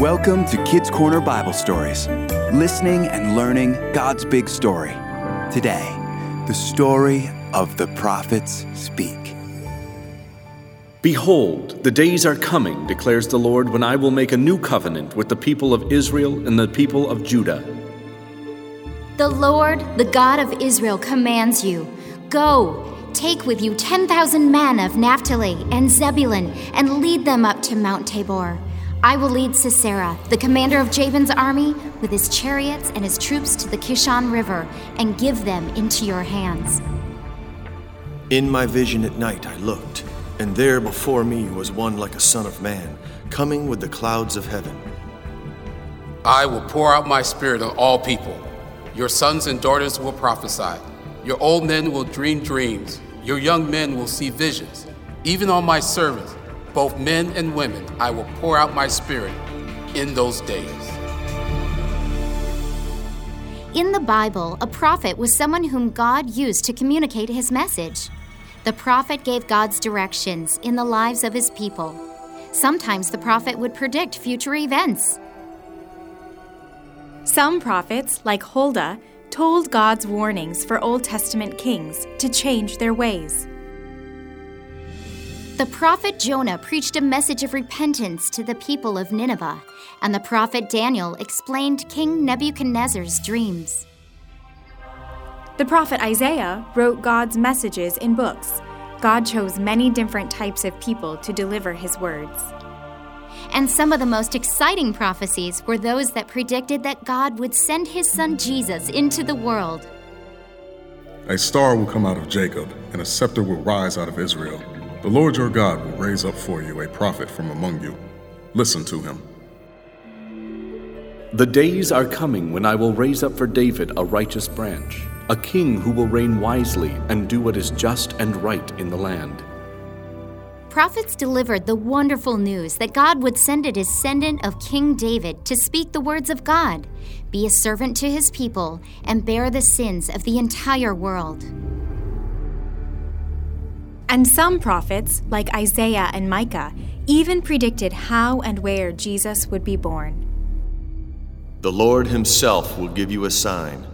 Welcome to Kids Corner Bible Stories, listening and learning God's big story. Today, the story of the prophets speak. Behold, the days are coming, declares the Lord, when I will make a new covenant with the people of Israel and the people of Judah. The Lord, the God of Israel, commands you Go, take with you 10,000 men of Naphtali and Zebulun, and lead them up to Mount Tabor. I will lead Sisera, the commander of Jabin's army, with his chariots and his troops to the Kishon River, and give them into your hands. In my vision at night I looked, and there before me was one like a son of man, coming with the clouds of heaven. I will pour out my spirit on all people. Your sons and daughters will prophesy. Your old men will dream dreams. Your young men will see visions. Even on my servants, both men and women, I will pour out my spirit in those days. In the Bible, a prophet was someone whom God used to communicate his message. The prophet gave God's directions in the lives of his people. Sometimes the prophet would predict future events. Some prophets, like Huldah, told God's warnings for Old Testament kings to change their ways. The prophet Jonah preached a message of repentance to the people of Nineveh, and the prophet Daniel explained King Nebuchadnezzar's dreams. The prophet Isaiah wrote God's messages in books. God chose many different types of people to deliver his words. And some of the most exciting prophecies were those that predicted that God would send his son Jesus into the world. A star will come out of Jacob, and a scepter will rise out of Israel. The Lord your God will raise up for you a prophet from among you. Listen to him. The days are coming when I will raise up for David a righteous branch, a king who will reign wisely and do what is just and right in the land. Prophets delivered the wonderful news that God would send a descendant of King David to speak the words of God, be a servant to his people, and bear the sins of the entire world. And some prophets, like Isaiah and Micah, even predicted how and where Jesus would be born. The Lord himself will give you a sign.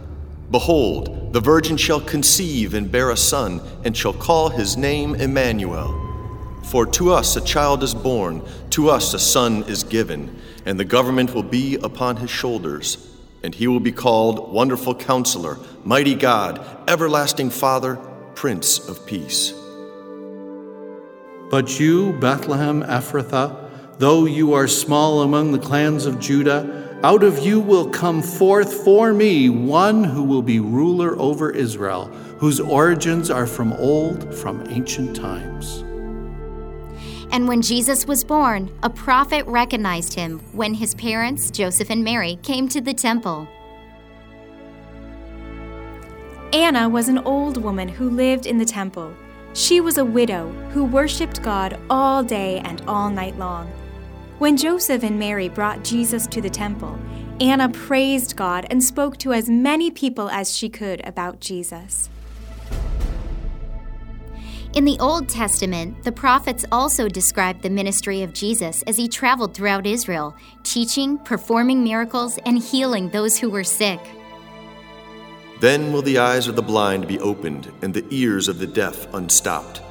Behold, the virgin shall conceive and bear a son, and shall call his name Emmanuel. For to us a child is born, to us a son is given, and the government will be upon his shoulders. And he will be called Wonderful Counselor, Mighty God, Everlasting Father, Prince of Peace. But you, Bethlehem Ephrathah, though you are small among the clans of Judah, out of you will come forth for me one who will be ruler over Israel, whose origins are from old, from ancient times. And when Jesus was born, a prophet recognized him when his parents, Joseph and Mary, came to the temple. Anna was an old woman who lived in the temple. She was a widow who worshiped God all day and all night long. When Joseph and Mary brought Jesus to the temple, Anna praised God and spoke to as many people as she could about Jesus. In the Old Testament, the prophets also described the ministry of Jesus as he traveled throughout Israel, teaching, performing miracles, and healing those who were sick. Then will the eyes of the blind be opened, and the ears of the deaf unstopped.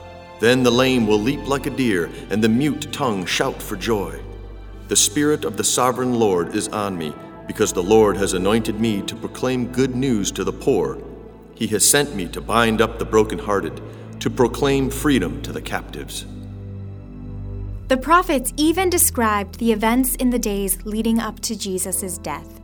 Then the lame will leap like a deer, and the mute tongue shout for joy. The Spirit of the sovereign Lord is on me, because the Lord has anointed me to proclaim good news to the poor. He has sent me to bind up the brokenhearted, to proclaim freedom to the captives. The prophets even described the events in the days leading up to Jesus' death.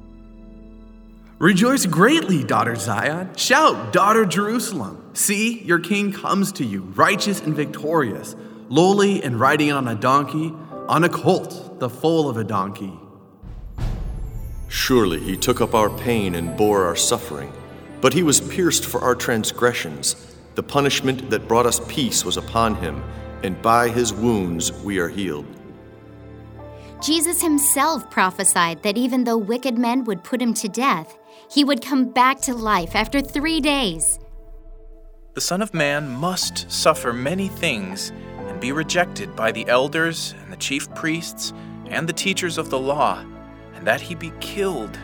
Rejoice greatly, daughter Zion. Shout, daughter Jerusalem. See, your king comes to you, righteous and victorious, lowly and riding on a donkey, on a colt, the foal of a donkey. Surely he took up our pain and bore our suffering, but he was pierced for our transgressions. The punishment that brought us peace was upon him, and by his wounds we are healed. Jesus himself prophesied that even though wicked men would put him to death, he would come back to life after three days. The Son of Man must suffer many things and be rejected by the elders and the chief priests and the teachers of the law, and that he be killed,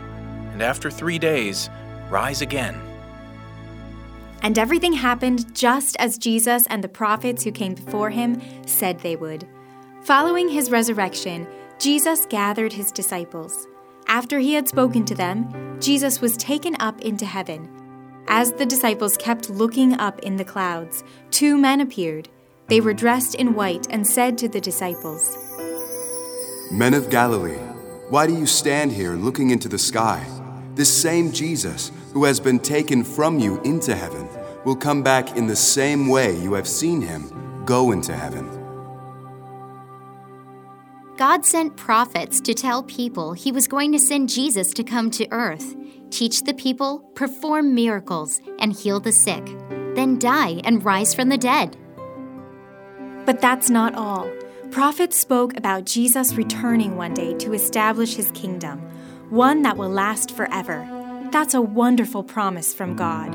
and after three days rise again. And everything happened just as Jesus and the prophets who came before him said they would. Following his resurrection, Jesus gathered his disciples. After he had spoken to them, Jesus was taken up into heaven. As the disciples kept looking up in the clouds, two men appeared. They were dressed in white and said to the disciples, Men of Galilee, why do you stand here looking into the sky? This same Jesus, who has been taken from you into heaven, will come back in the same way you have seen him go into heaven. God sent prophets to tell people he was going to send Jesus to come to earth, teach the people, perform miracles, and heal the sick, then die and rise from the dead. But that's not all. Prophets spoke about Jesus returning one day to establish his kingdom, one that will last forever. That's a wonderful promise from God.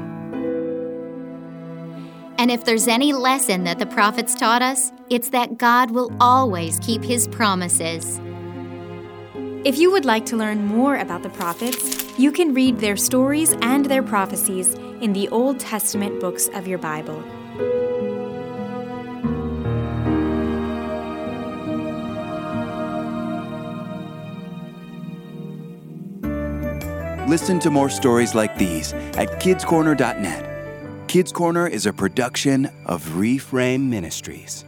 And if there's any lesson that the prophets taught us, it's that God will always keep his promises. If you would like to learn more about the prophets, you can read their stories and their prophecies in the Old Testament books of your Bible. Listen to more stories like these at kidscorner.net. Kids Corner is a production of Reframe Ministries.